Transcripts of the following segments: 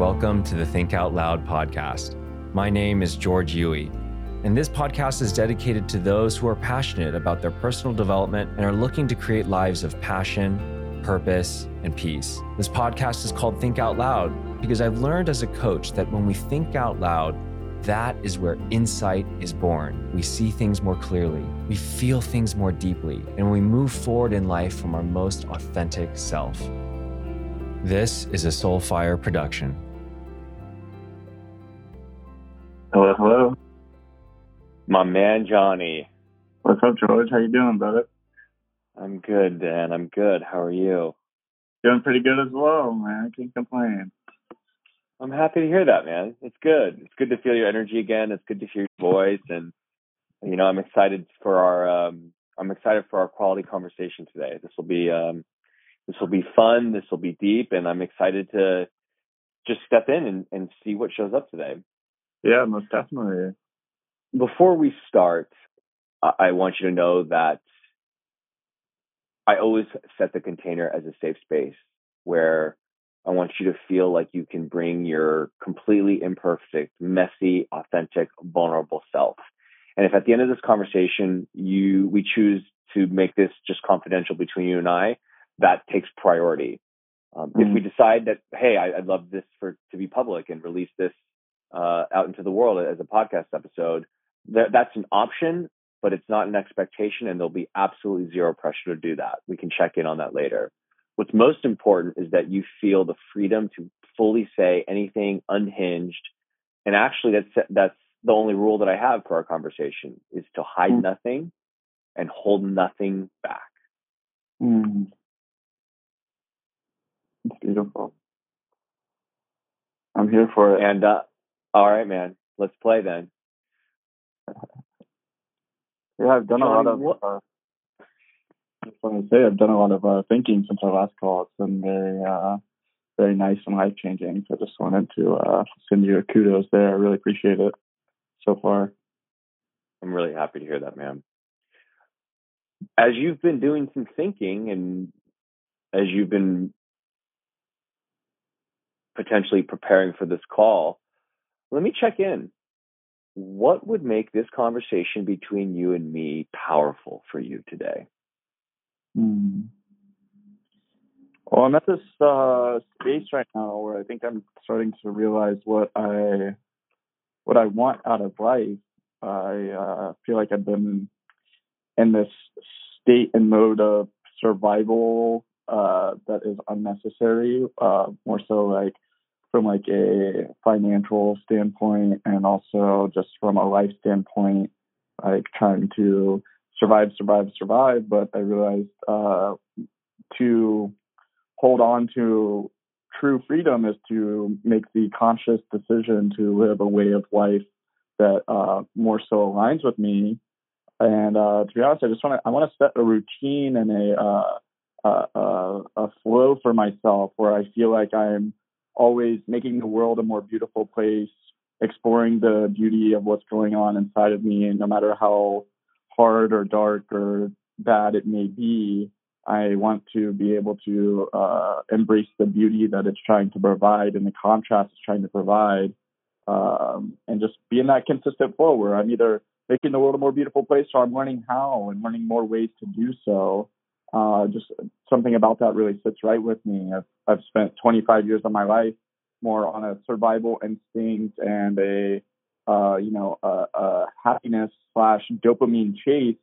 welcome to the Think Out Loud podcast. My name is George Huey, and this podcast is dedicated to those who are passionate about their personal development and are looking to create lives of passion, purpose, and peace. This podcast is called Think Out Loud because I've learned as a coach that when we think out loud, that is where insight is born. We see things more clearly, we feel things more deeply, and we move forward in life from our most authentic self. This is a Soulfire production. Hello, hello. My man Johnny. What's up, George? How you doing, brother? I'm good, Dan. I'm good. How are you? Doing pretty good as well, man. I can't complain. I'm happy to hear that, man. It's good. It's good to feel your energy again. It's good to hear your voice, and you know, I'm excited for our um, I'm excited for our quality conversation today. This will be um, this will be fun. This will be deep, and I'm excited to just step in and, and see what shows up today. Yeah, most definitely. Before we start, I want you to know that I always set the container as a safe space where I want you to feel like you can bring your completely imperfect, messy, authentic, vulnerable self. And if at the end of this conversation you we choose to make this just confidential between you and I, that takes priority. Um, mm-hmm. If we decide that, hey, I, would love this for to be public and release this uh, out into the world as a podcast episode, th- that's an option, but it's not an expectation, and there'll be absolutely zero pressure to do that. We can check in on that later. What's most important is that you feel the freedom to fully say anything unhinged. And actually, that's that's the only rule that I have for our conversation is to hide mm. nothing and hold nothing back. Mm. It's beautiful. I'm here for it. And uh, all right, man, let's play then. yeah, I've done Johnny, a lot of. Uh, just want to say I've done a lot of uh, thinking since our last call. It's been very, uh, very nice and life changing. So I just wanted to uh, send you a kudos there. I really appreciate it so far. I'm really happy to hear that, man. As you've been doing some thinking and as you've been potentially preparing for this call, let me check in. What would make this conversation between you and me powerful for you today? Hmm. Well, I'm at this uh, space right now where I think I'm starting to realize what I what I want out of life. I uh, feel like I've been in this state and mode of survival uh, that is unnecessary. Uh, more so, like from like a financial standpoint, and also just from a life standpoint, like trying to survive, survive, survive. But I realized uh, to hold on to true freedom is to make the conscious decision to live a way of life that uh, more so aligns with me. And uh, to be honest, I just want to I want to set a routine and a uh, a, a flow for myself where I feel like I'm always making the world a more beautiful place, exploring the beauty of what's going on inside of me, and no matter how hard or dark or bad it may be, I want to be able to uh, embrace the beauty that it's trying to provide and the contrast it's trying to provide, um, and just be in that consistent flow where I'm either making the world a more beautiful place or I'm learning how and learning more ways to do so. Uh, just something about that really sits right with me. I've, I've spent 25 years of my life more on a survival instinct and a uh, you know, a, a happiness slash dopamine chase.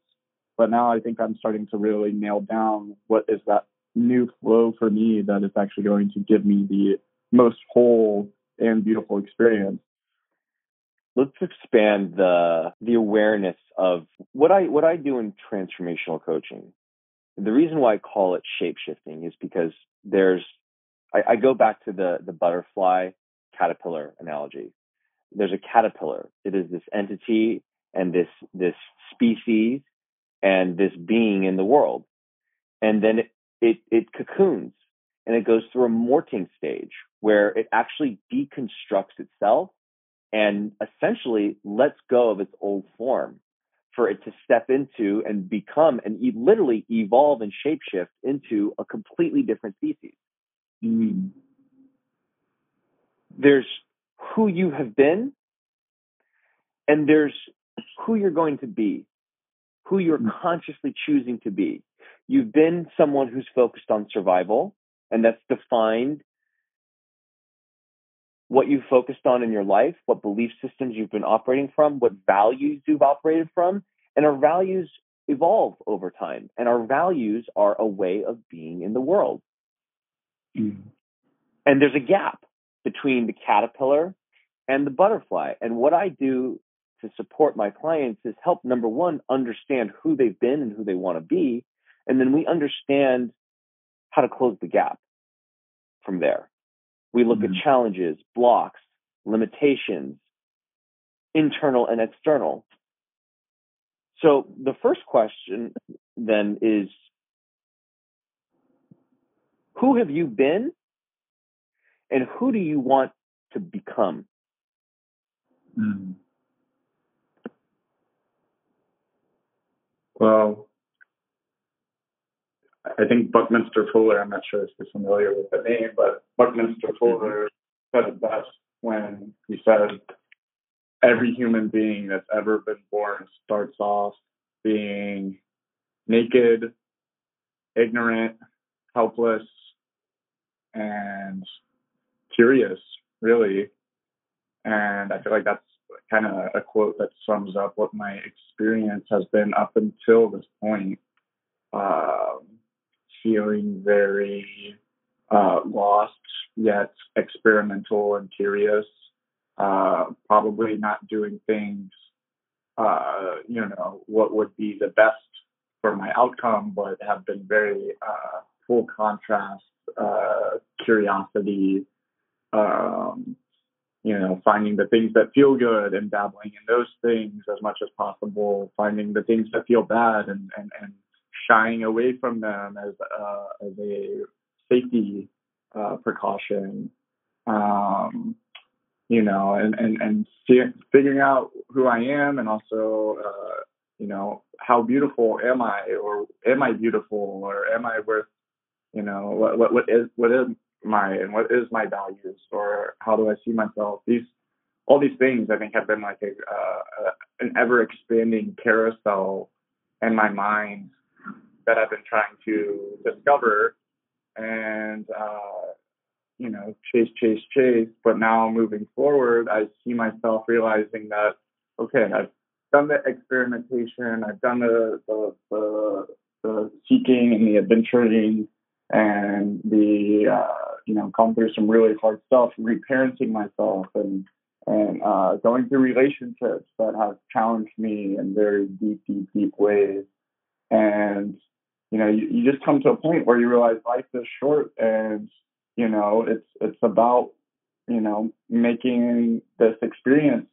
But now I think I'm starting to really nail down what is that new flow for me that is actually going to give me the most whole and beautiful experience. Let's expand the the awareness of what I what I do in transformational coaching. The reason why I call it shape shifting is because there's I, I go back to the the butterfly caterpillar analogy there's a caterpillar. It is this entity and this this species and this being in the world. And then it, it, it cocoons and it goes through a molting stage where it actually deconstructs itself and essentially lets go of its old form for it to step into and become and literally evolve and shapeshift into a completely different species. Mm. there's who you have been and there's who you're going to be, who you're mm. consciously choosing to be. You've been someone who's focused on survival, and that's defined what you've focused on in your life, what belief systems you've been operating from, what values you've operated from. And our values evolve over time, and our values are a way of being in the world. Mm. And there's a gap between the caterpillar and the butterfly. And what I do to support my clients is help number one, understand who they've been and who they want to be. And then we understand how to close the gap from there. We look mm-hmm. at challenges, blocks, limitations, internal and external. So the first question then is who have you been and who do you want to become? Mm. Well, I think Buckminster Fuller, I'm not sure if you're familiar with the name, but Buckminster mm-hmm. Fuller said it best when he said, every human being that's ever been born starts off being naked, ignorant, helpless, and curious, really. And I feel like that's kind of a quote that sums up what my experience has been up until this point. Um, feeling very uh, lost, yet experimental and curious. Uh, probably not doing things, uh, you know, what would be the best for my outcome, but have been very uh, full contrast, uh, curiosity, um, you know, finding the things that feel good and dabbling in those things as much as possible, finding the things that feel bad and, and, and shying away from them as, uh, as a safety uh, precaution. Um, you know, and, and, and figuring out who I am and also, uh, you know, how beautiful am I or am I beautiful or am I worth, you know, what, what, what is, what is my and what is my values or how do I see myself? These all these things I think have been like a, uh, an ever expanding carousel in my mind that I've been trying to discover and uh, you know chase chase chase. But now moving forward, I see myself realizing that okay, I've done the experimentation, I've done the the, the, the seeking and the adventuring and the uh, you know gone through some really hard stuff, reparenting myself and and uh, going through relationships that have challenged me in very deep, deep, deep ways. And you know, you, you just come to a point where you realize life is short, and you know, it's it's about you know making this experience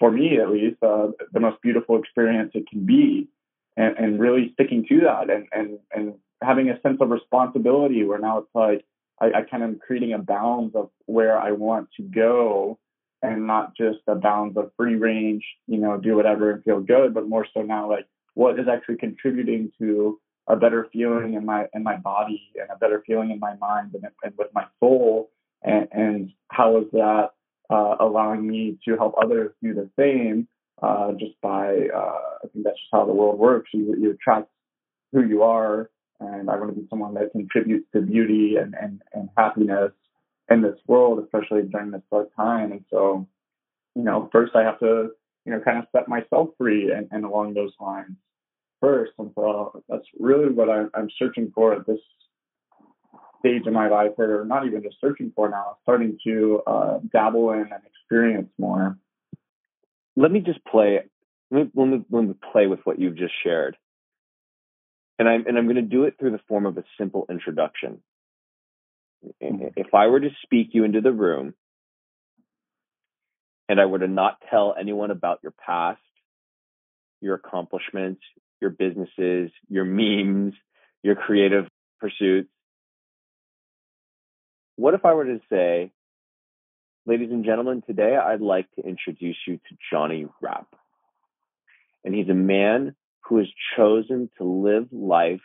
for me at least uh, the most beautiful experience it can be, and, and really sticking to that, and and and having a sense of responsibility where now it's like I, I kind of am creating a bounds of where I want to go and not just a bounds of free range, you know, do whatever and feel good, but more so now like what is actually contributing to a better feeling in my in my body and a better feeling in my mind and, and with my soul and, and how is that uh, allowing me to help others do the same uh, just by uh, I think that's just how the world works. You you attract who you are and I want to be someone that contributes to beauty and, and, and happiness in this world, especially during this dark time. And so, you know, first I have to, you know, kind of set myself free and, and along those lines first. And so that's really what I, I'm searching for at this stage in my life, or not even just searching for now, starting to uh, dabble in and experience more. Let me just play. Let me, let me, let me play with what you've just shared and I'm and I'm going to do it through the form of a simple introduction. Mm-hmm. If I were to speak you into the room and I were to not tell anyone about your past, your accomplishments, your businesses, your memes, your creative pursuits, what if I were to say, ladies and gentlemen, today I'd like to introduce you to Johnny Rapp. And he's a man who has chosen to live life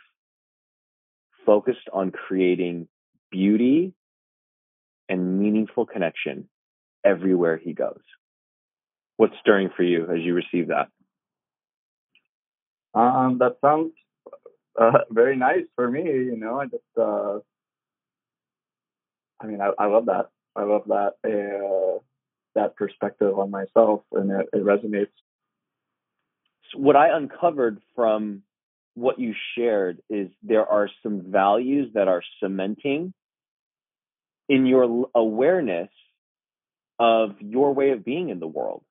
focused on creating beauty and meaningful connection everywhere he goes. What's stirring for you as you receive that? Um, that sounds uh, very nice for me. You know, I just, uh, I mean, I, I love that. I love that uh, that perspective on myself, and it, it resonates. So what I uncovered from what you shared is there are some values that are cementing in your awareness of your way of being in the world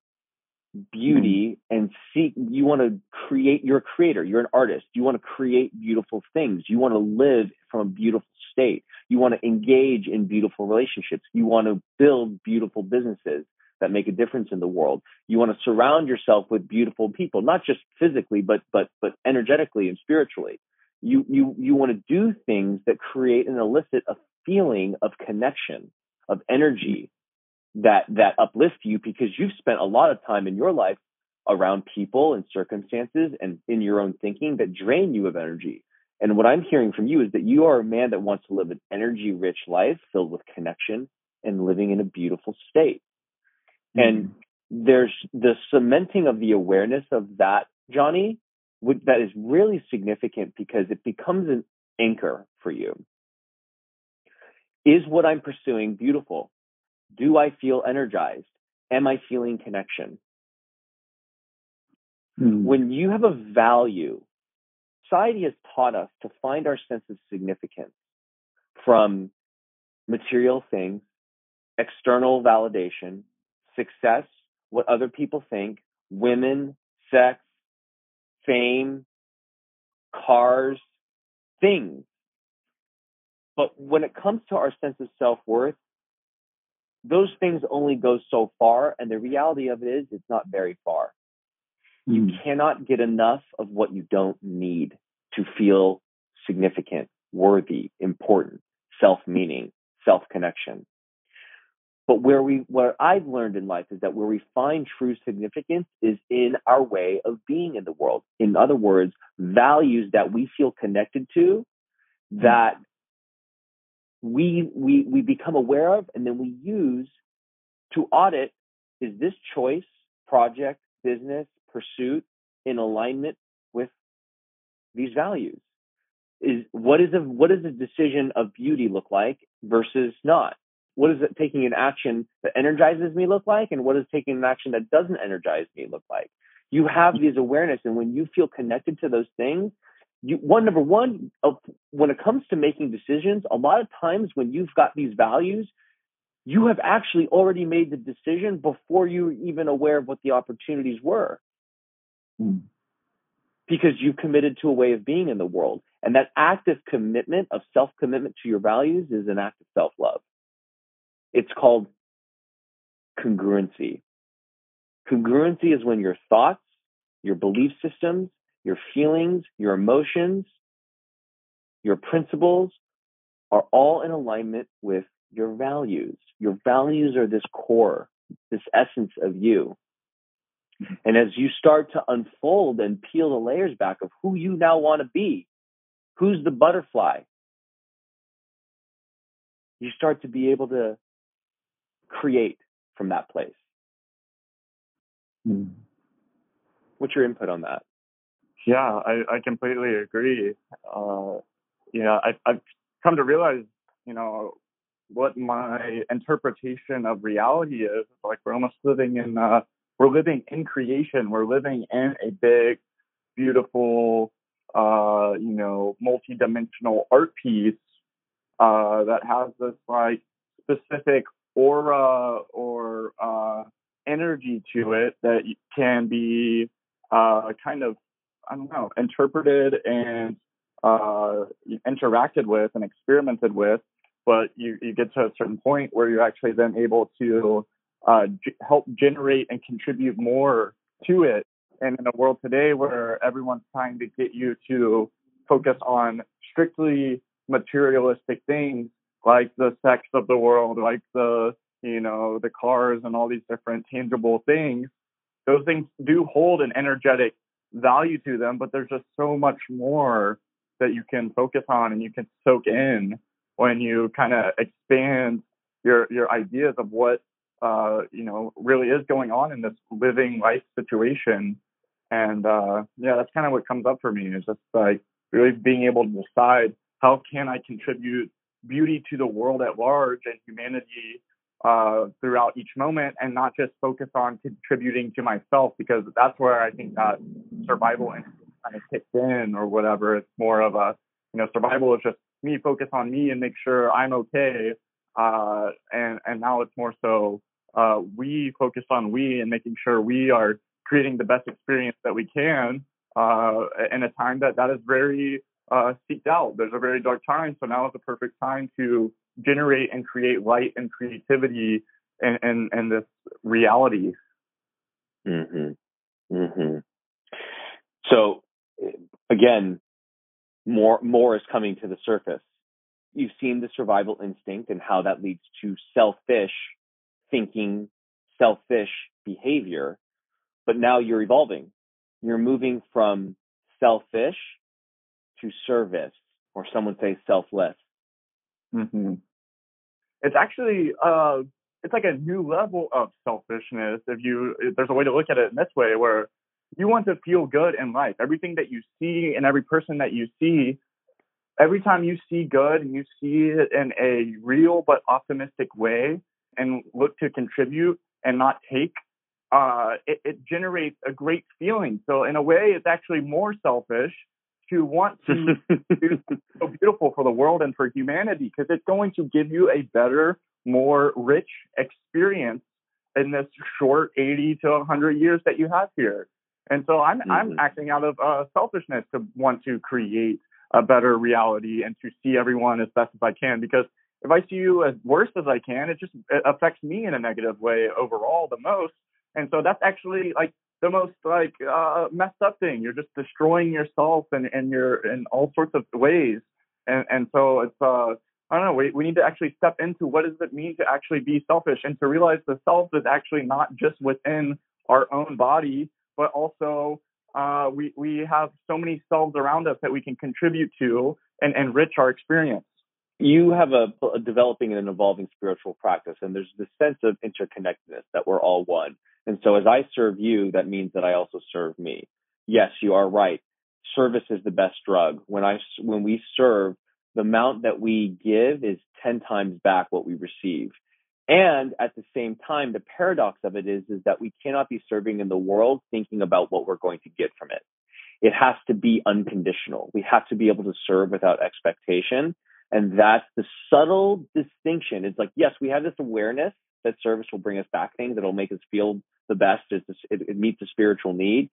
Hmm. beauty and seek you want to create you're a creator you're an artist you want to create beautiful things you want to live from a beautiful state you want to engage in beautiful relationships you want to build beautiful businesses that make a difference in the world you want to surround yourself with beautiful people not just physically but but but energetically and spiritually. You you you want to do things that create and elicit a feeling of connection of energy that that uplift you because you've spent a lot of time in your life around people and circumstances and in your own thinking that drain you of energy. And what I'm hearing from you is that you are a man that wants to live an energy rich life filled with connection and living in a beautiful state. Mm-hmm. And there's the cementing of the awareness of that, Johnny, that is really significant because it becomes an anchor for you. Is what I'm pursuing beautiful? Do I feel energized? Am I feeling connection? Hmm. When you have a value, society has taught us to find our sense of significance from material things, external validation, success, what other people think, women, sex, fame, cars, things. But when it comes to our sense of self worth, those things only go so far. And the reality of it is, it's not very far. Mm. You hmm. cannot get enough of what you don't need to feel significant, worthy, important, self meaning, self connection. But where we, what I've learned in life is that where we find true significance is in our way of being in the world. In other words, values that we feel connected to that we we we become aware of and then we use to audit is this choice project business pursuit in alignment with these values? Is what is a what does a decision of beauty look like versus not? What does it taking an action that energizes me look like and what does taking an action that doesn't energize me look like? You have these awareness and when you feel connected to those things you one number one of when it comes to making decisions a lot of times when you've got these values you have actually already made the decision before you were even aware of what the opportunities were. Mm. because you've committed to a way of being in the world. And that active commitment of self commitment to your values is an act of self love it's called congruency. Congruency is when your thoughts your belief systems your feelings, your emotions, your principles are all in alignment with your values. Your values are this core, this essence of you. And as you start to unfold and peel the layers back of who you now want to be, who's the butterfly, you start to be able to create from that place. Mm. What's your input on that? Yeah, I, I completely agree. Uh, yeah, I, I've come to realize, you know, what my interpretation of reality is. Like we're almost living in, uh, we're living in creation. We're living in a big, beautiful, uh, you know, multi-dimensional art piece uh, that has this like specific aura or uh, energy to it that can be uh, kind of I don't know, interpreted and uh, interacted with and experimented with, but you, you get to a certain point where you're actually then able to uh, g- help generate and contribute more to it. And in a world today where everyone's trying to get you to focus on strictly materialistic things like the sex of the world, like the, you know, the cars and all these different tangible things, those things do hold an energetic value to them, but there's just so much more that you can focus on and you can soak in when you kind of expand your your ideas of what uh, you know, really is going on in this living life situation. And uh, yeah, that's kind of what comes up for me is just like really being able to decide how can I contribute beauty to the world at large and humanity uh, throughout each moment and not just focus on contributing to myself because that's where I think that survival kind of kicks in or whatever. It's more of a, you know, survival is just me focus on me and make sure I'm okay. Uh, and, and now it's more so, uh, we focus on we and making sure we are creating the best experience that we can, uh, in a time that that is very, uh, seeked out. There's a very dark time. So now is the perfect time to generate and create light and creativity and, and, and this reality. hmm hmm So again, more more is coming to the surface. You've seen the survival instinct and how that leads to selfish thinking, selfish behavior, but now you're evolving. You're moving from selfish to service, or someone say selfless. Mm-hmm. It's actually uh, it's like a new level of selfishness. If you if there's a way to look at it in this way, where you want to feel good in life. Everything that you see and every person that you see, every time you see good and you see it in a real but optimistic way and look to contribute and not take, uh, it, it generates a great feeling. So in a way, it's actually more selfish to want to do so beautiful for the world and for humanity because it's going to give you a better, more rich experience in this short 80 to 100 years that you have here. And so I'm mm-hmm. I'm acting out of uh, selfishness to want to create a better reality and to see everyone as best as I can because if I see you as worst as I can, it just it affects me in a negative way overall the most. And so that's actually like the most like uh, messed up thing. You're just destroying yourself and and you're in all sorts of ways. And and so it's uh I don't know. We we need to actually step into what does it mean to actually be selfish and to realize the self is actually not just within our own body, but also uh, we we have so many selves around us that we can contribute to and enrich our experience. You have a, a developing and evolving spiritual practice, and there's this sense of interconnectedness that we're all one. And so, as I serve you, that means that I also serve me. Yes, you are right. Service is the best drug. When I when we serve, the amount that we give is ten times back what we receive. And at the same time, the paradox of it is, is that we cannot be serving in the world thinking about what we're going to get from it. It has to be unconditional. We have to be able to serve without expectation. And that's the subtle distinction. It's like, yes, we have this awareness that service will bring us back things that'll make us feel the best. It, it meets a spiritual need.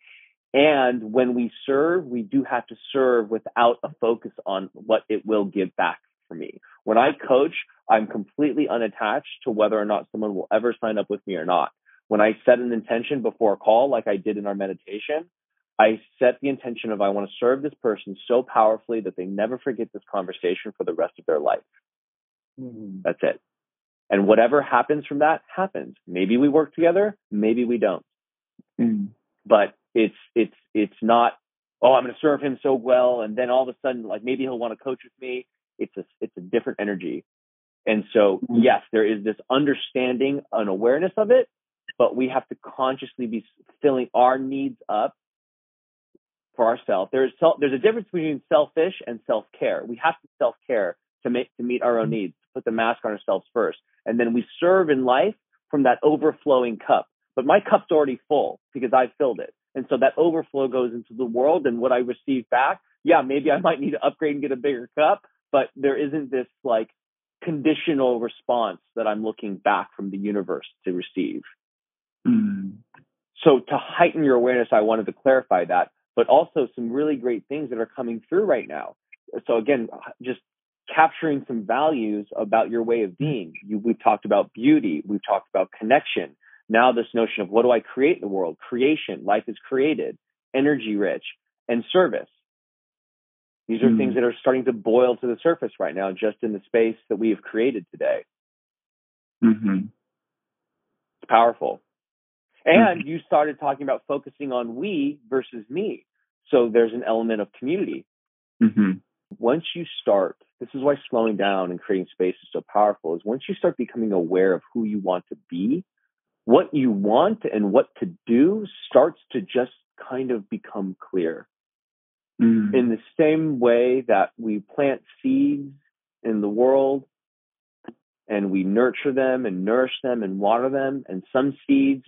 And when we serve, we do have to serve without a focus on what it will give back for me. When I coach, I'm completely unattached to whether or not someone will ever sign up with me or not. When I set an intention before a call, like I did in our meditation, I set the intention of I want to serve this person so powerfully that they never forget this conversation for the rest of their life. Mm-hmm. That's it. And whatever happens from that happens. Maybe we work together, maybe we don't. Mm-hmm. But it's it's it's not oh I'm going to serve him so well and then all of a sudden like maybe he'll want to coach with me. It's a it's a different energy. And so, mm-hmm. yes, there is this understanding and awareness of it, but we have to consciously be filling our needs up for ourselves. There's self, there's a difference between selfish and self care. We have to self care to make to meet our own mm-hmm. needs, put the mask on ourselves first, and then we serve in life from that overflowing cup. But my cup's already full because I filled it, and so that overflow goes into the world, and what I receive back, yeah, maybe I might need to upgrade and get a bigger cup, but there isn't this like conditional response that I'm looking back from the universe to receive. Mm. So to heighten your awareness, I wanted to clarify that, but also some really great things that are coming through right now. So again, just capturing some values about your way of being. You, we've talked about beauty. We've talked about connection. Now this notion of what do I create in the world? Creation, life is created, energy rich, and service. These are mm. things that are starting to boil to the surface right now, just in the space that we have created today. Mm-hmm. It's powerful. And mm-hmm. you started talking about focusing on we versus me. So there's an element of community. Mm-hmm. Once you start, this is why slowing down and creating space is so powerful, is once you start becoming aware of who you want to be what you want and what to do starts to just kind of become clear. Mm. In the same way that we plant seeds in the world and we nurture them and nourish them and water them, and some seeds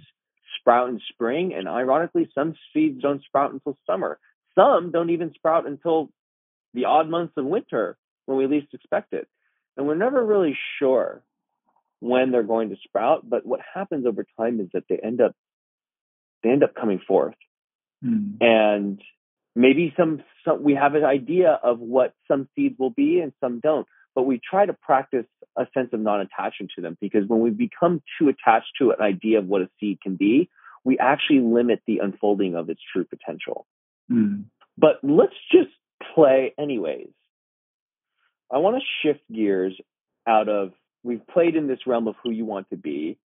sprout in spring, and ironically, some seeds don't sprout until summer. Some don't even sprout until the odd months of winter when we least expect it. And we're never really sure when they're going to sprout, but what happens over time is that they end up they end up coming forth. Mm. And maybe some, some we have an idea of what some seeds will be and some don't, but we try to practice a sense of non-attachment to them because when we become too attached to an idea of what a seed can be, we actually limit the unfolding of its true potential. Mm. But let's just play anyways. I want to shift gears out of we've played in this realm of who you want to be.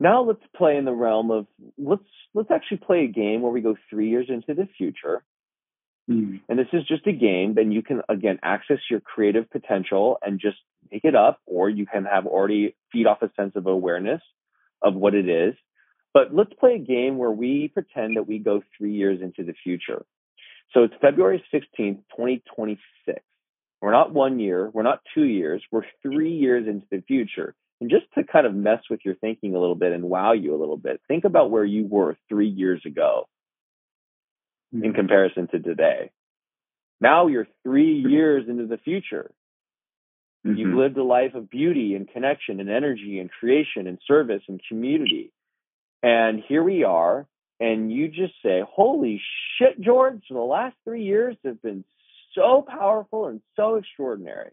Now let's play in the realm of let's let's actually play a game where we go three years into the future. Mm. And this is just a game, then you can again access your creative potential and just make it up, or you can have already feed off a sense of awareness of what it is. But let's play a game where we pretend that we go three years into the future. So it's February 16th, 2026. We're not one year, we're not two years, we're three years into the future. And just to kind of mess with your thinking a little bit and wow you a little bit, think about where you were three years ago mm-hmm. in comparison to today. Now you're three years into the future. Mm-hmm. You've lived a life of beauty and connection and energy and creation and service and community. And here we are, and you just say, Holy shit, George, the last three years have been so powerful and so extraordinary.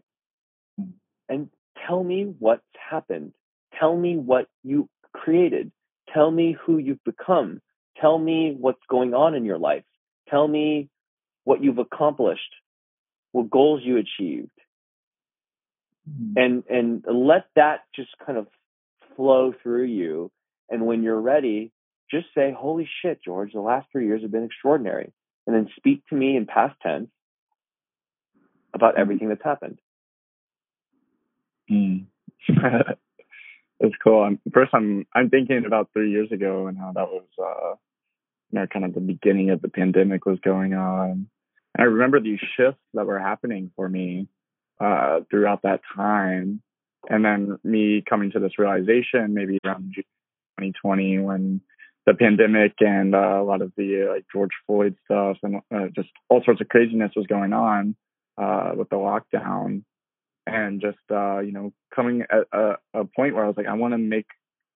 And tell me what's happened. Tell me what you created. Tell me who you've become. Tell me what's going on in your life. Tell me what you've accomplished, what goals you achieved. Mm-hmm. And and let that just kind of flow through you. And when you're ready, just say, Holy shit, George, the last three years have been extraordinary. And then speak to me in past tense about everything that's happened. Mm. that's cool. I'm, first, I'm I'm thinking about three years ago and how that was, uh, you know, kind of the beginning of the pandemic was going on. And I remember these shifts that were happening for me uh, throughout that time, and then me coming to this realization maybe around June 2020 when the pandemic and uh, a lot of the like George Floyd stuff and uh, just all sorts of craziness was going on uh, with the lockdown and just uh, you know coming at a, a, point where I was like, I want to make,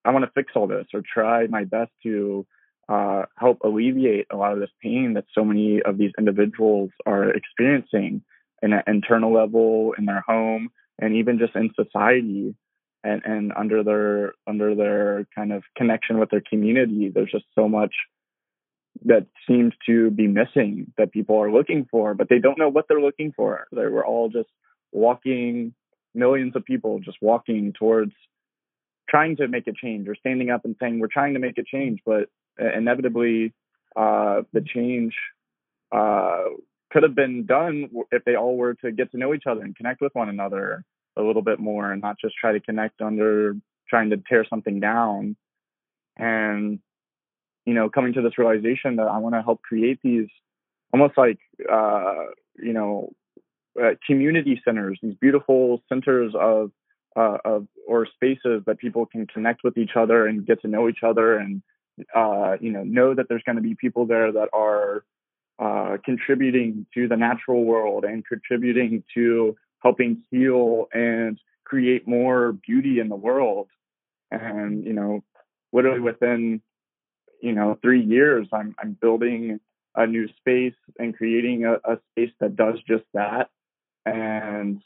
I want to fix all this or try my best to uh, help alleviate a lot of this pain that so many of these individuals are experiencing in an internal level in their home and even just in society and and under their under their kind of connection with their community. There's just so much that seems to be missing that people are looking for, but they don't know what they're looking for. They were all just walking, millions of people just walking towards trying to make a change or standing up and saying, we're trying to make a change, but inevitably, uh, the change uh, could have been done if they all were to get to know each other and connect with one another a little bit more and not just try to connect under trying to tear something down. And you know, coming to this realization that I want to help create these almost like, uh, you know, uh, community centers, these beautiful centers of, uh, of, or spaces that people can connect with each other and get to know each other and, uh, you know, know that there's going to be people there that are, uh, contributing to the natural world and contributing to helping heal and create more beauty in the world. And, you know, literally within you know three years i'm i'm building a new space and creating a, a space that does just that. And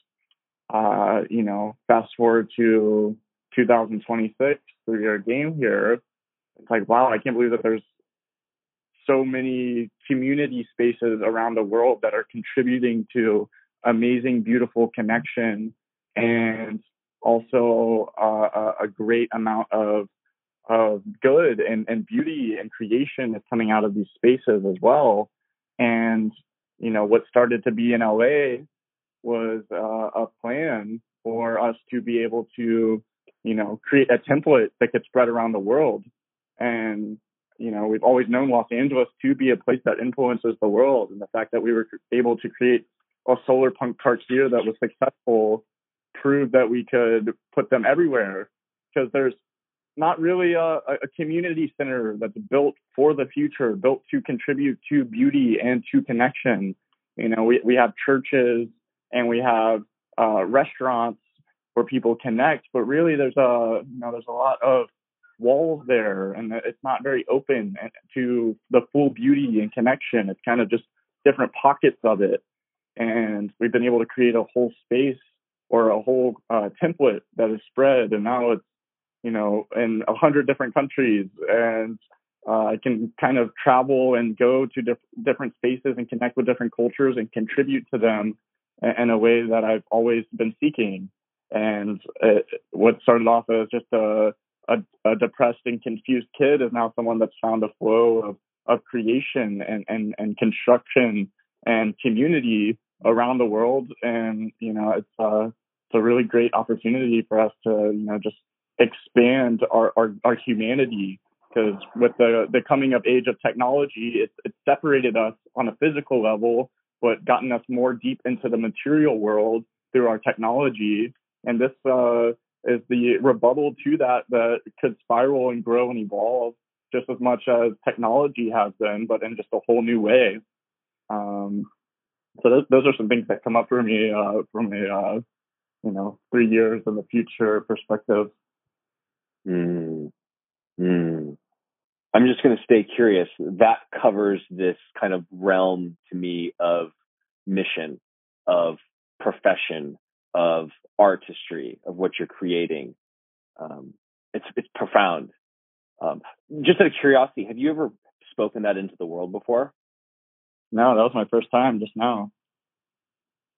uh you know fast forward to 2026 three year game here. It's like wow i can't believe that there's so many community spaces around the world that are contributing to amazing beautiful connection and also uh, a, a great amount of of good and, and beauty and creation is coming out of these spaces as well. And, you know, what started to be in LA was uh, a plan for us to be able to, you know, create a template that could spread around the world. And, you know, we've always known Los Angeles to be a place that influences the world. And the fact that we were able to create a solar punk park here that was successful proved that we could put them everywhere because there's not really a, a community center that's built for the future, built to contribute to beauty and to connection. You know, we, we have churches and we have uh, restaurants where people connect, but really there's a you know there's a lot of walls there, and it's not very open to the full beauty and connection. It's kind of just different pockets of it, and we've been able to create a whole space or a whole uh, template that is spread, and now it's you know in a hundred different countries, and uh, I can kind of travel and go to diff- different spaces and connect with different cultures and contribute to them in a way that I've always been seeking. And it, what started off as just a, a, a, depressed and confused kid is now someone that's found a flow of, of creation and, and, and construction and community around the world. And, you know, it's, uh, it's a really great opportunity for us to, you know, just expand our, our, our humanity because with the, the coming of age of technology, it, it separated us on a physical level but gotten us more deep into the material world through our technology. And this uh, is the rebuttal to that that could spiral and grow and evolve just as much as technology has been, but in just a whole new way. Um, so those, those are some things that come up for me uh, from a uh, you know three years in the future perspective. Mm. Mm. I'm just going to stay curious. That covers this kind of realm to me of mission, of profession, of artistry, of what you're creating. Um, it's it's profound. Um, just out of curiosity, have you ever spoken that into the world before? No, that was my first time just now.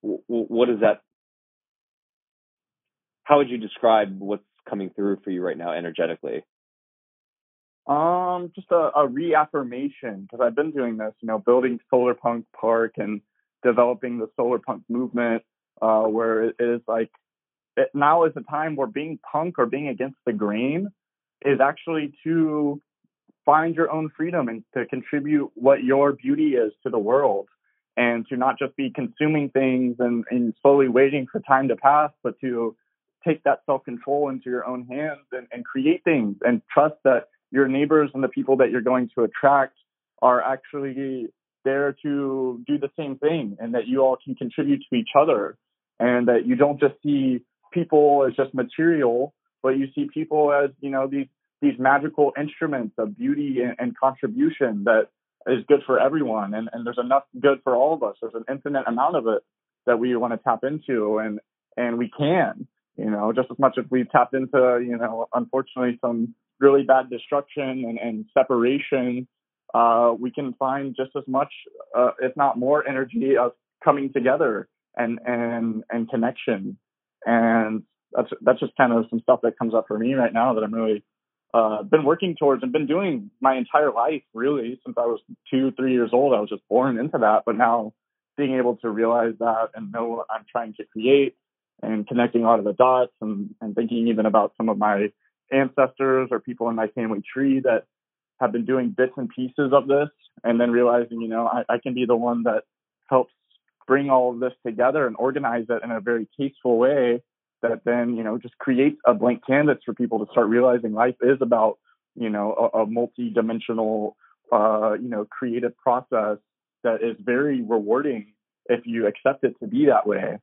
W- what is that? How would you describe what's coming through for you right now energetically? Um, just a, a reaffirmation because I've been doing this, you know, building Solar Punk Park and developing the solar punk movement, uh, where it is like it, now is the time where being punk or being against the grain is actually to find your own freedom and to contribute what your beauty is to the world and to not just be consuming things and, and slowly waiting for time to pass, but to take that self control into your own hands and, and create things and trust that your neighbors and the people that you're going to attract are actually there to do the same thing and that you all can contribute to each other and that you don't just see people as just material, but you see people as, you know, these, these magical instruments of beauty and, and contribution that is good for everyone. And, and there's enough good for all of us. There's an infinite amount of it that we want to tap into and, and we can, you know, just as much as we've tapped into, you know, unfortunately some really bad destruction and, and separation, uh, we can find just as much, uh, if not more, energy of coming together and and and connection. And that's that's just kind of some stuff that comes up for me right now that I'm really uh, been working towards and been doing my entire life, really, since I was two, three years old. I was just born into that, but now being able to realize that and know what I'm trying to create and connecting a lot of the dots and, and thinking even about some of my ancestors or people in my family tree that have been doing bits and pieces of this and then realizing, you know, I, I can be the one that helps bring all of this together and organize it in a very tasteful way that then, you know, just creates a blank canvas for people to start realizing life is about, you know, a, a multi-dimensional, uh, you know, creative process that is very rewarding if you accept it to be that way.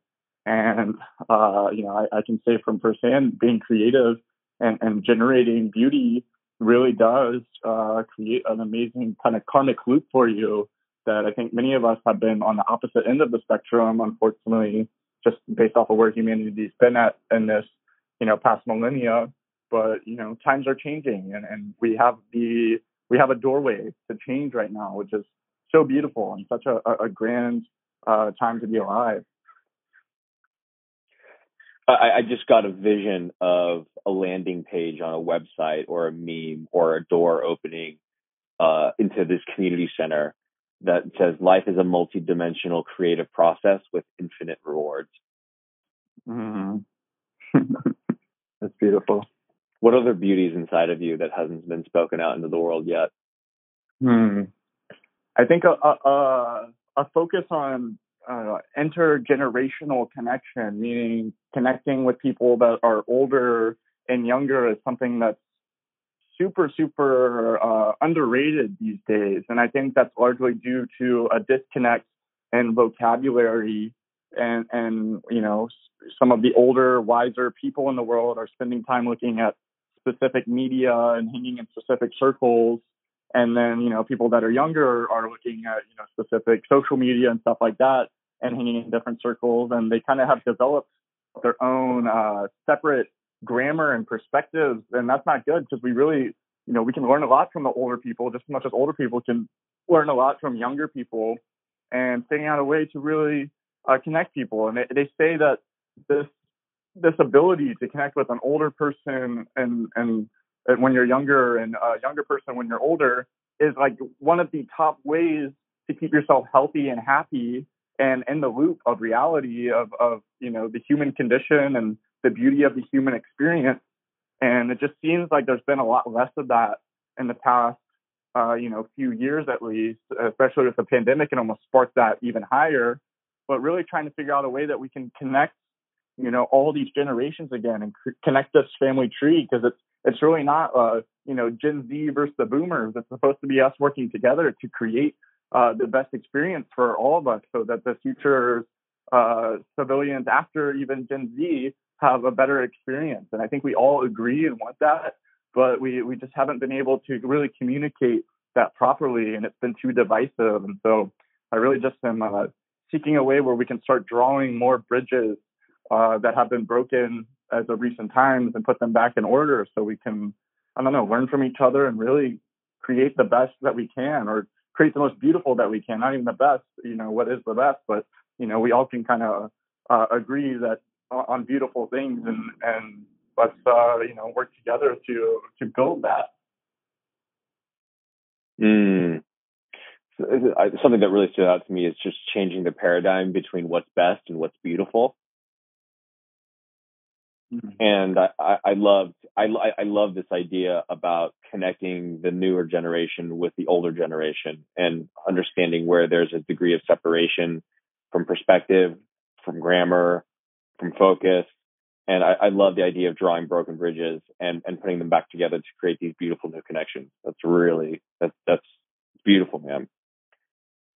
And, uh, you know, I, I can say from firsthand, being creative and, and generating beauty really does uh, create an amazing kind of karmic loop for you that I think many of us have been on the opposite end of the spectrum, unfortunately, just based off of where humanity's been at in this, you know, past millennia. But, you know, times are changing and, and we have the, we have a doorway to change right now, which is so beautiful and such a, a grand uh, time to be alive. I, I just got a vision of a landing page on a website or a meme or a door opening uh, into this community center that says life is a multi-dimensional creative process with infinite rewards. Mm-hmm. That's beautiful. what other beauties inside of you that hasn't been spoken out into the world yet? Hmm. I think a a, a focus on uh, intergenerational connection, meaning connecting with people that are older and younger, is something that's super super uh, underrated these days, and I think that's largely due to a disconnect in vocabulary and and you know some of the older wiser people in the world are spending time looking at specific media and hanging in specific circles. And then you know people that are younger are looking at you know specific social media and stuff like that and hanging in different circles and they kind of have developed their own uh, separate grammar and perspectives and that's not good because we really you know we can learn a lot from the older people just as much as older people can learn a lot from younger people and figuring out a way to really uh, connect people and they, they say that this this ability to connect with an older person and and, and when you're younger and a younger person when you're older is like one of the top ways to keep yourself healthy and happy and in the loop of reality of of you know the human condition and the beauty of the human experience and it just seems like there's been a lot less of that in the past uh, you know few years at least especially with the pandemic and almost sparked that even higher but really trying to figure out a way that we can connect you know all these generations again and connect this family tree because it's it's really not uh you know Gen Z versus the boomers. It's supposed to be us working together to create uh, the best experience for all of us, so that the future uh, civilians after even Gen Z have a better experience. And I think we all agree and want that, but we we just haven't been able to really communicate that properly, and it's been too divisive. And so I really just am uh, seeking a way where we can start drawing more bridges uh, that have been broken as of recent times and put them back in order so we can, I don't know, learn from each other and really create the best that we can or create the most beautiful that we can. Not even the best, you know, what is the best, but, you know, we all can kind of uh, agree that uh, on beautiful things and, and let's, uh, you know, work together to, to build that. Mm. Something that really stood out to me is just changing the paradigm between what's best and what's beautiful. Mm-hmm. And I, I, I loved I, I love this idea about connecting the newer generation with the older generation and understanding where there's a degree of separation from perspective, from grammar, from focus. And I, I love the idea of drawing broken bridges and, and putting them back together to create these beautiful new connections. That's really that's that's beautiful, man.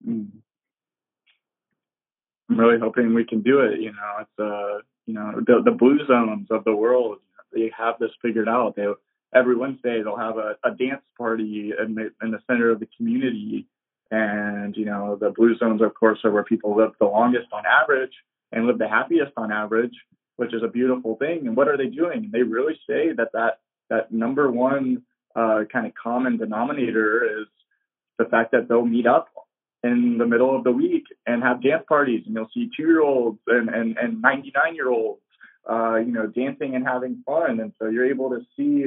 Mm-hmm. I'm really hoping we can do it. You know, it's uh you know, the, the blue zones of the world, they have this figured out. They every Wednesday they'll have a, a dance party in the, in the center of the community. And, you know, the blue zones, of course, are where people live the longest on average and live the happiest on average, which is a beautiful thing. And what are they doing? They really say that that, that number one uh, kind of common denominator is the fact that they'll meet up in the middle of the week and have dance parties and you'll see two year olds and, and, and 99 year olds, uh, you know, dancing and having fun. And so you're able to see,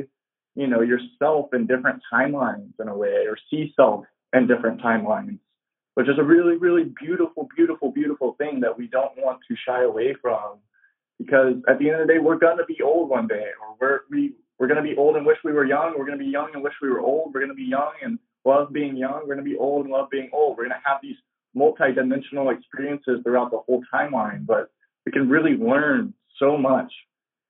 you know, yourself in different timelines in a way or see self in different timelines, which is a really, really beautiful, beautiful, beautiful thing that we don't want to shy away from because at the end of the day, we're going to be old one day or we're, we, we're going to be old and wish we were young. We're going to be young and wish we were old. We're going to be young and love being young. We're going to be old and love being old. We're going to have these multi-dimensional experiences throughout the whole timeline, but we can really learn so much.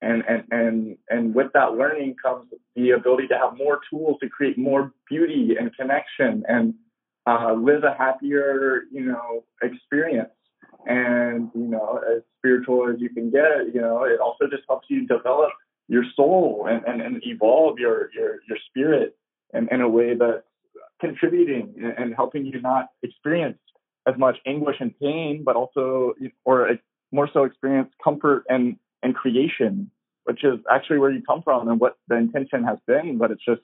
And, and, and, and with that learning comes the ability to have more tools to create more beauty and connection and uh, live a happier, you know, experience. And, you know, as spiritual as you can get, you know, it also just helps you develop your soul and, and, and evolve your, your, your spirit in, in a way that contributing and helping you not experience as much anguish and pain, but also, or more so experience comfort and, and creation, which is actually where you come from and what the intention has been, but it's just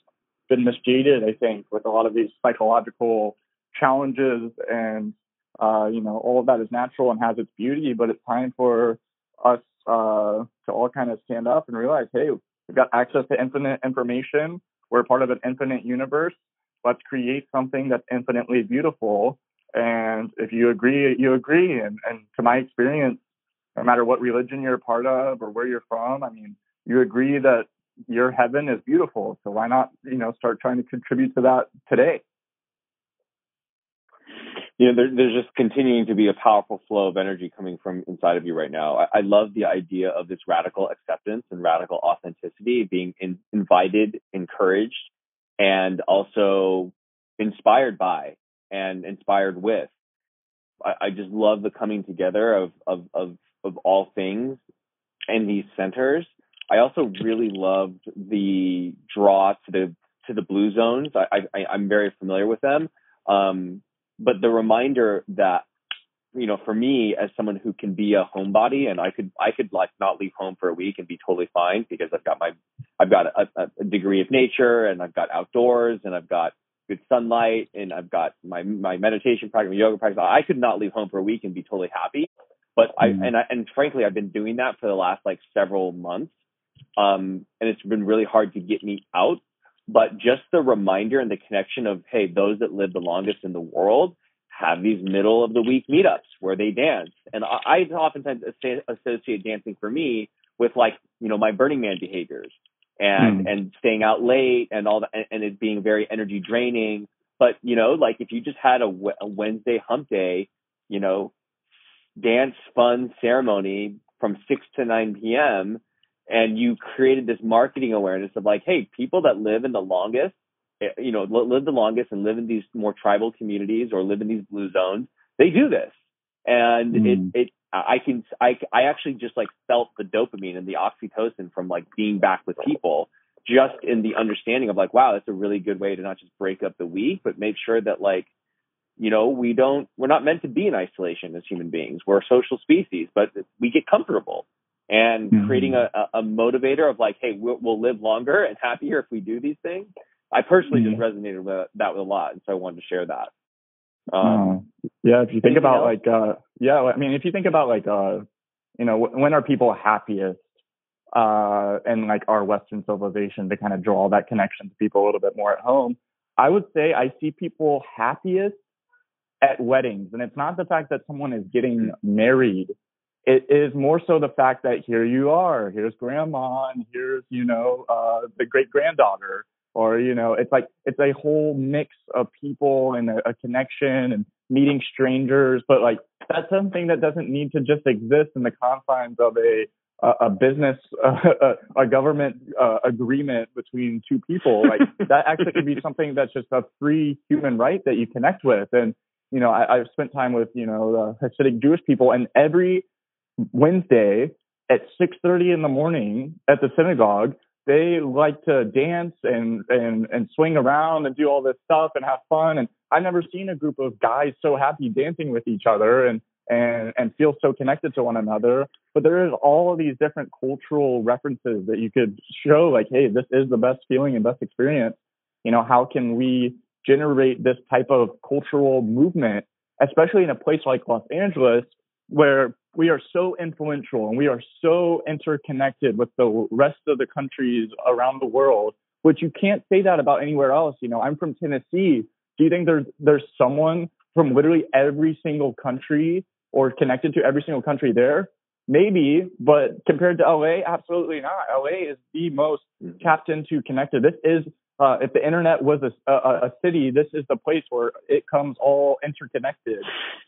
been misjaded, I think, with a lot of these psychological challenges and, uh, you know, all of that is natural and has its beauty, but it's time for us, uh, to all kind of stand up and realize, hey, we've got access to infinite information. We're part of an infinite universe let's create something that's infinitely beautiful. And if you agree, you agree. And, and to my experience, no matter what religion you're a part of or where you're from, I mean, you agree that your heaven is beautiful. So why not, you know, start trying to contribute to that today? You know, there, there's just continuing to be a powerful flow of energy coming from inside of you right now. I, I love the idea of this radical acceptance and radical authenticity being in, invited, encouraged, and also inspired by and inspired with. I, I just love the coming together of, of, of, of all things in these centers. I also really loved the draw to the to the blue zones. I, I I'm very familiar with them, um, but the reminder that you know, for me as someone who can be a homebody and I could I could like not leave home for a week and be totally fine because I've got my I've got a, a degree of nature and I've got outdoors and I've got good sunlight and I've got my my meditation practice, my yoga practice. I could not leave home for a week and be totally happy. But I mm. and I and frankly I've been doing that for the last like several months. Um and it's been really hard to get me out. But just the reminder and the connection of hey, those that live the longest in the world have these middle of the week meetups where they dance. And I, I oftentimes associate dancing for me with like, you know, my Burning Man behaviors and, mm. and staying out late and all that, and, it being very energy draining. But, you know, like if you just had a, a Wednesday hump day, you know, dance fun ceremony from 6 to 9 p.m. and you created this marketing awareness of like, hey, people that live in the longest you know, live the longest and live in these more tribal communities or live in these blue zones, they do this. And mm. it, it, I can, I, I actually just like felt the dopamine and the oxytocin from like being back with people just in the understanding of like, wow, that's a really good way to not just break up the week, but make sure that like, you know, we don't, we're not meant to be in isolation as human beings. We're a social species, but we get comfortable and mm-hmm. creating a, a motivator of like, hey, we'll, we'll live longer and happier if we do these things I personally just resonated with that with a lot, and so I wanted to share that. Um, uh, yeah, if you think about else? like, uh, yeah, I mean, if you think about like, uh, you know, when are people happiest? Uh, and like our Western civilization to kind of draw that connection to people a little bit more at home. I would say I see people happiest at weddings, and it's not the fact that someone is getting married. It is more so the fact that here you are, here's grandma, and here's you know uh, the great granddaughter, or you know it's like it's a whole mix of people and a, a, connection and meeting strangers but like that's something that doesn't need to just exist in the confines of a a, a business uh, a, government uh, agreement between two people. Like that actually could be something that's just a free human right that you connect with. And you know I, i've spent time with you know the hasidic jewish people and every wednesday at 6:30 in the morning at the synagogue they like to dance and and and swing around and do all this stuff and have fun. And I've never seen a group of guys so happy dancing with each other and and and feel so connected to one another. But there is all of these different cultural references that you could show like hey this is the best feeling and best experience. You know how can we generate this type of cultural movement especially in a place like Los Angeles where we are so influential and we are so interconnected with the rest of the countries around the world, which you can't say that about anywhere else. You know, I'm from Tennessee. Do you think there's there's someone from literally every single country or connected to every single country there? Maybe, but compared to LA, absolutely not. LA is the most mm-hmm. tapped into connected. This is uh, if the internet was a, a, a, city, this is the place where it comes all interconnected.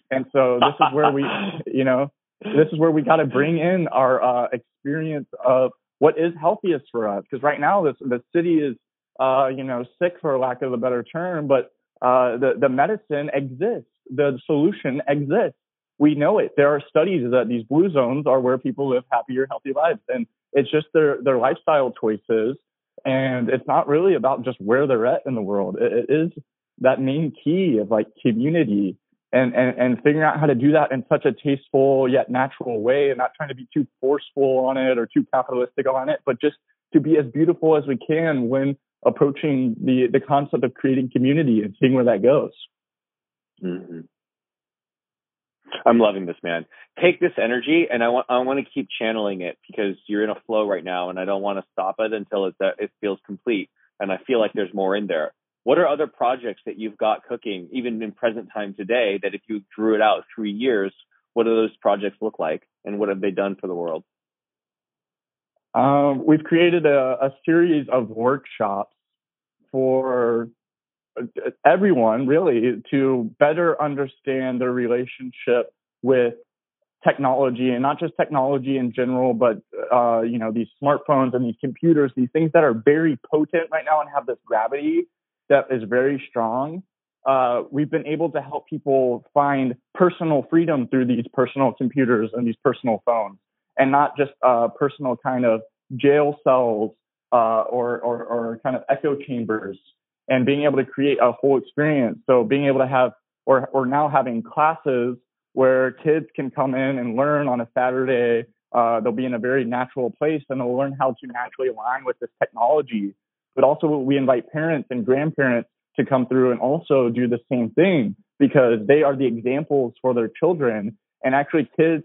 And so this is where we, you know, this is where we got to bring in our uh, experience of what is healthiest for us. Because right now, this the city is, uh, you know, sick for lack of a better term, but uh, the the medicine exists. The solution exists. We know it. There are studies that these blue zones are where people live happier, healthy lives, and it's just their their lifestyle choices. And it's not really about just where they're at in the world. it, it is that main key of like community and, and, and figuring out how to do that in such a tasteful yet natural way and not trying to be too forceful on it or too capitalistic on it, but just to be as beautiful as we can when approaching the, the concept of creating community and seeing where that goes. Mm-hmm. I'm loving this, man. Take this energy, and I want I want to keep channeling it because you're in a flow right now, and I don't want to stop it until it it feels complete. And I feel like there's more in there. What are other projects that you've got cooking, even in present time today, that if you drew it out three years, what do those projects look like and what have they done for the world? Um, we've created a, a series of workshops for uh, everyone really to better understand their relationship with technology and not just technology in general, but uh, you know these smartphones and these computers, these things that are very potent right now and have this gravity that is very strong. Uh, we've been able to help people find personal freedom through these personal computers and these personal phones, and not just uh, personal kind of jail cells uh, or, or, or kind of echo chambers, and being able to create a whole experience. So being able to have or or now having classes where kids can come in and learn on a Saturday. Uh, they'll be in a very natural place and they'll learn how to naturally align with this technology. But also, we invite parents and grandparents to come through and also do the same thing because they are the examples for their children. And actually, kids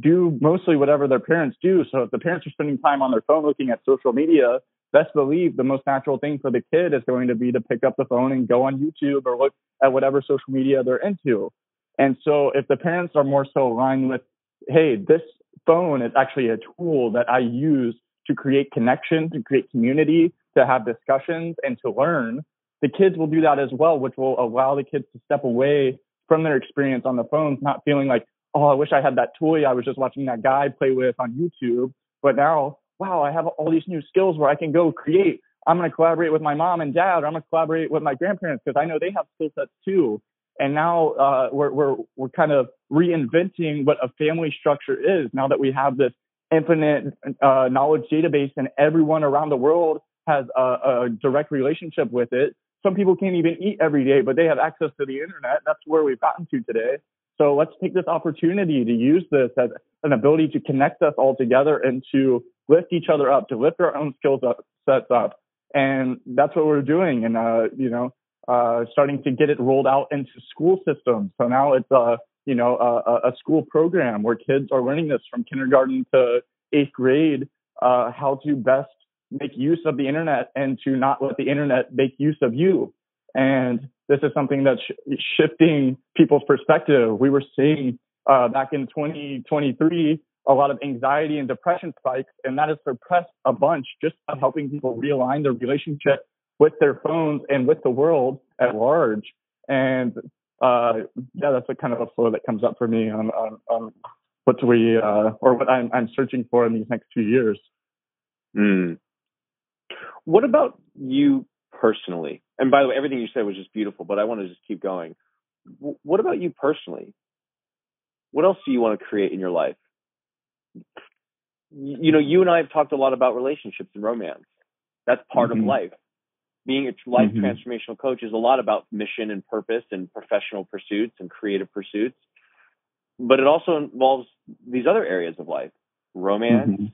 do mostly whatever their parents do. So if the parents are spending time on their phone looking at social media, best believe the most natural thing for the kid is going to be to pick up the phone and go on YouTube or look at whatever social media they're into. And so if the parents are more so aligned with, hey, this phone is actually a tool that I use to create connection, to create community, to have discussions and to learn, the kids will do that as well, which will allow the kids to step away from their experience on the phones, not feeling like, oh, I wish I had that toy I was just watching that guy play with on YouTube. But now, wow, I have all these new skills where I can go create. I'm going to collaborate with my mom and dad, or I'm going to collaborate with my grandparents because I know they have skill sets too. And now uh, we're, we're, we're kind of reinventing what a family structure is now that we have this infinite uh, knowledge database and everyone around the world has a, a direct relationship with it. Some people can't even eat every day, but they have access to the internet. That's where we've gotten to today. So let's take this opportunity to use this as an ability to connect us all together and to lift each other up, to lift our own skill sets up. And that's what we're doing. And, uh, you know, uh, starting to get it rolled out into school systems. So now it's a you know a, a school program where kids are learning this from kindergarten to eighth grade, uh, how to best make use of the internet and to not let the internet make use of you. And this is something that's sh- shifting people's perspective. We were seeing uh, back in 2023 a lot of anxiety and depression spikes, and that has suppressed a bunch just by helping people realign their relationship with their phones and with the world at large. And uh, yeah, that's a kind of a flow that comes up for me on, on, on what we uh, or what I'm, I'm searching for in these next two years. Mm. What about you personally? And by the way, everything you said was just beautiful, but I want to just keep going. W- what about you personally? What else do you want to create in your life? You know, you and I have talked a lot about relationships and romance. That's part mm-hmm. of life being a life mm-hmm. transformational coach is a lot about mission and purpose and professional pursuits and creative pursuits. But it also involves these other areas of life romance, mm-hmm.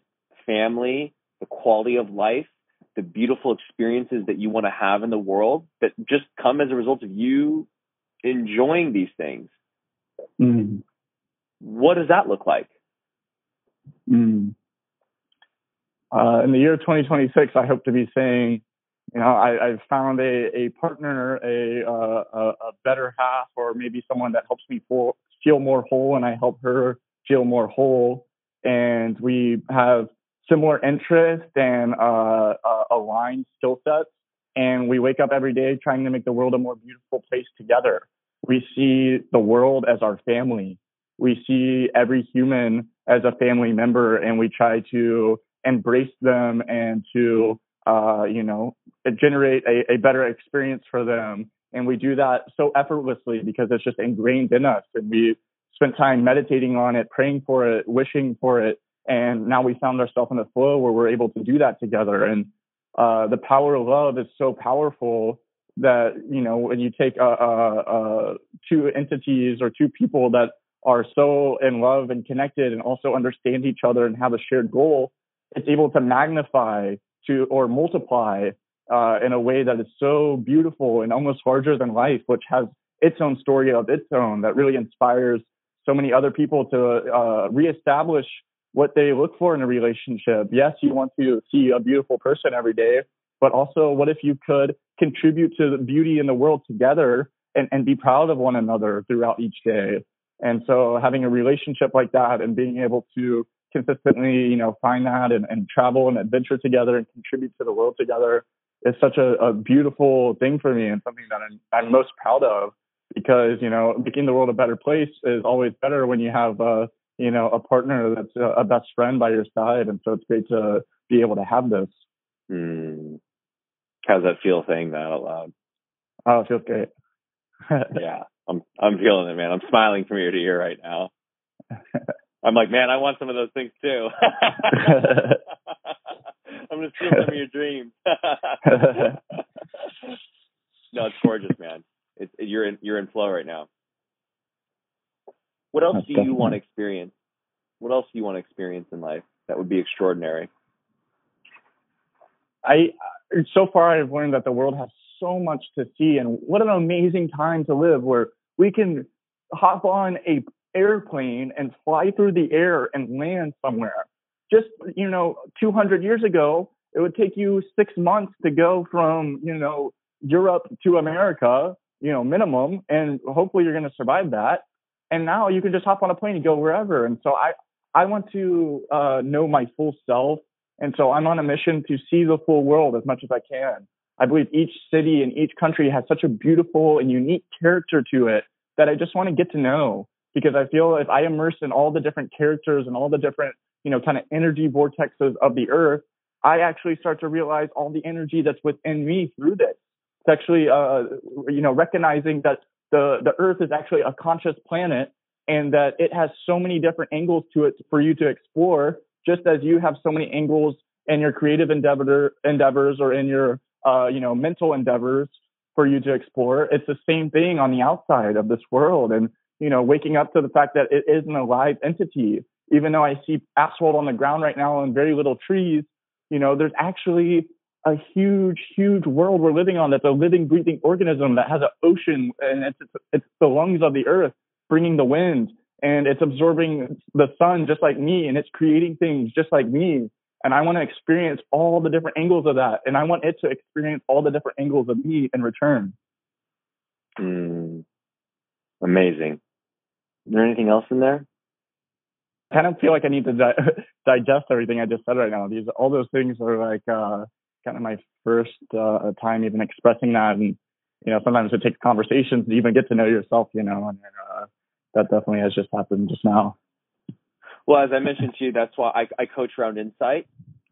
family, the quality of life, the beautiful experiences that you want to have in the world that just come as a result of you enjoying these things. Mm-hmm. What does that look like? Mm. Uh, in the year 2026, I hope to be saying you know, I, I've found a, a partner, a, uh, a, a better half, or maybe someone that helps me feel, feel more whole, and I help her feel more whole. And we have similar interests and uh, uh, aligned skill sets. And we wake up every day trying to make the world a more beautiful place together. We see the world as our family. We see every human as a family member, and we try to embrace them and to uh, you know, generate a, a better experience for them. And we do that so effortlessly because it's just ingrained in us. And we spent time meditating on it, praying for it, wishing for it. And now we found ourselves in a flow where we're able to do that together. And uh, the power of love is so powerful that, you know, when you take uh, uh, two entities or two people that are so in love and connected and also understand each other and have a shared goal, it's able to magnify to or multiply uh, in a way that is so beautiful and almost larger than life, which has its own story of its own that really inspires so many other people to uh, reestablish what they look for in a relationship. Yes, you want to see a beautiful person every day, but also what if you could contribute to the beauty in the world together and, and be proud of one another throughout each day? And so having a relationship like that and being able to consistently, you know, find that and, and travel and adventure together and contribute to the world together is such a, a beautiful thing for me and something that I'm, I'm most proud of because, you know, making the world a better place is always better when you have, uh, you know, a partner that's a, a best friend by your side. And so it's great to be able to have this. Mm. How's that feel saying that out loud? Oh, it feels great. yeah, I'm I'm feeling it, man. I'm smiling from ear to ear right now. I'm like, man, I want some of those things too. I'm gonna steal some of your dreams. no, it's gorgeous, man. It, you're in you're in flow right now. What else That's do you want to experience? What else do you want to experience in life that would be extraordinary? I so far I've learned that the world has so much to see and what an amazing time to live where we can hop on a airplane and fly through the air and land somewhere. Just, you know, 200 years ago, it would take you six months to go from, you know, Europe to America, you know, minimum, and hopefully you're going to survive that. And now you can just hop on a plane and go wherever. And so I, I want to uh, know my full self. And so I'm on a mission to see the full world as much as I can. I believe each city and each country has such a beautiful and unique character to it that I just want to get to know because I feel if I immerse in all the different characters and all the different, you know, kind of energy vortexes of the earth, I actually start to realize all the energy that's within me through this. It's actually, uh, you know, recognizing that the, the earth is actually a conscious planet and that it has so many different angles to it for you to explore, just as you have so many angles in your creative endeavor, endeavors or in your, uh, you know, mental endeavors for you to explore. It's the same thing on the outside of this world. And you know, waking up to the fact that it is an alive entity. Even though I see asphalt on the ground right now and very little trees, you know, there's actually a huge, huge world we're living on that's a living, breathing organism that has an ocean and it's, it's, it's the lungs of the earth bringing the wind and it's absorbing the sun just like me and it's creating things just like me. And I want to experience all the different angles of that. And I want it to experience all the different angles of me in return. Mm, amazing. Is there anything else in there? I kind of feel like I need to di- digest everything I just said right now. These all those things are like uh, kind of my first uh, time even expressing that, and you know sometimes it takes conversations to even get to know yourself. You know, and uh, that definitely has just happened just now. Well, as I mentioned to you, that's why I, I coach around insight.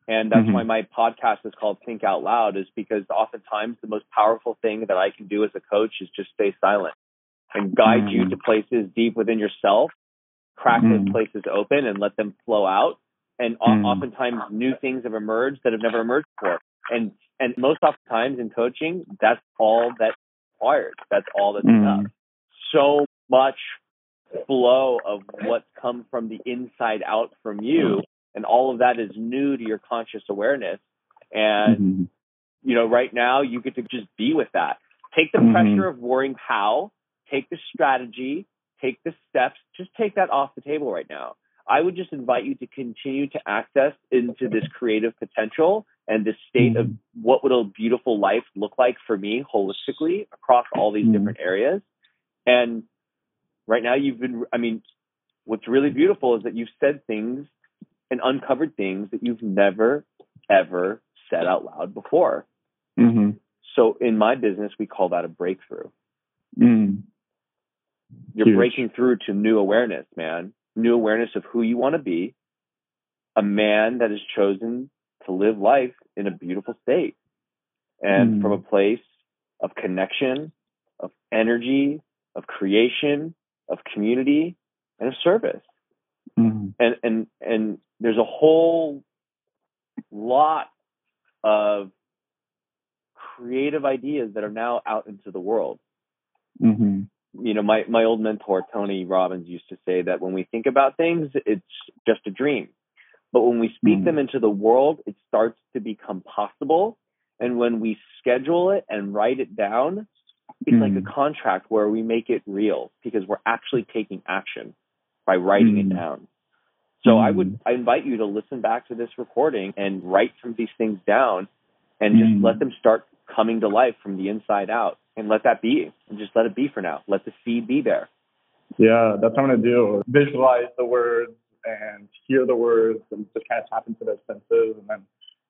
And that's mm-hmm. why my podcast is called Think Out Loud, is because oftentimes the most powerful thing that I can do as a coach is just stay silent and guide mm. you to places deep within yourself, crack mm. those places open and let them flow out. And mm. oftentimes new things have emerged that have never emerged before. And and most oftentimes in coaching, that's all that's required. That's all that's mm. enough. So much flow of what's come from the inside out from you, and all of that is new to your conscious awareness. And mm-hmm. you know, right now you get to just be with that. Take the mm-hmm. pressure of worrying how take the strategy, take the steps, just take that off the table right now. I would just invite you to continue to access into this creative potential and the state of mm-hmm. what would a beautiful life look like for me holistically across all these mm-hmm. different areas. And right now you've been, I mean, what's really beautiful is that you've said things and uncovered things that you've never, ever said out loud before. Mm-hmm. So in my business, we call that a breakthrough. Mm. You're Huge. breaking through to new awareness, man. New awareness of who you want to be. A man that has chosen to live life in a beautiful state and mm. from a place of connection, of energy, of creation, of community, and of service. Mm. And and and there's a whole lot of creative ideas that are now out into the world. Mm-hmm you know, my, my old mentor, Tony Robbins, used to say that when we think about things, it's just a dream. But when we speak mm-hmm. them into the world, it starts to become possible. And when we schedule it and write it down, it's mm-hmm. like a mm. contract where we make it real because we're actually taking action by writing mm-hmm. it down. So I would mm. I invite you to listen back to this recording and write some of these things down and just mm. let them start coming to life from the inside out and let that be and just let it be for now. Let the seed be there. Yeah, that's what I'm to do. Visualize the words, and hear the words and just kind of tap into their senses and then,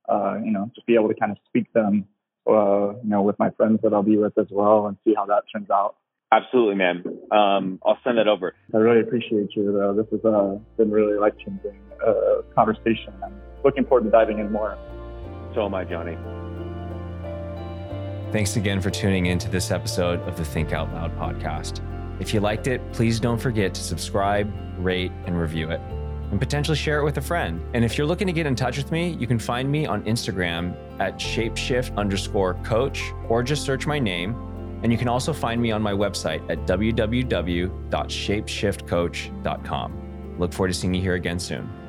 uh, you know, just be able to kind of speak them, uh, you know, with my friends that I'll be with as well and see how that turns out. Absolutely, man. Um, I'll send that over. I really appreciate you, though. This has uh, been really life changing uh, conversation. I'm looking forward to diving in more. So am I, Johnny. Thanks again for tuning in to this episode of the Think Out Loud podcast. If you liked it, please don't forget to subscribe, rate, and review it, and potentially share it with a friend. And if you're looking to get in touch with me, you can find me on Instagram at shapeshift underscore coach, or just search my name. And you can also find me on my website at www.shapeshiftcoach.com. Look forward to seeing you here again soon.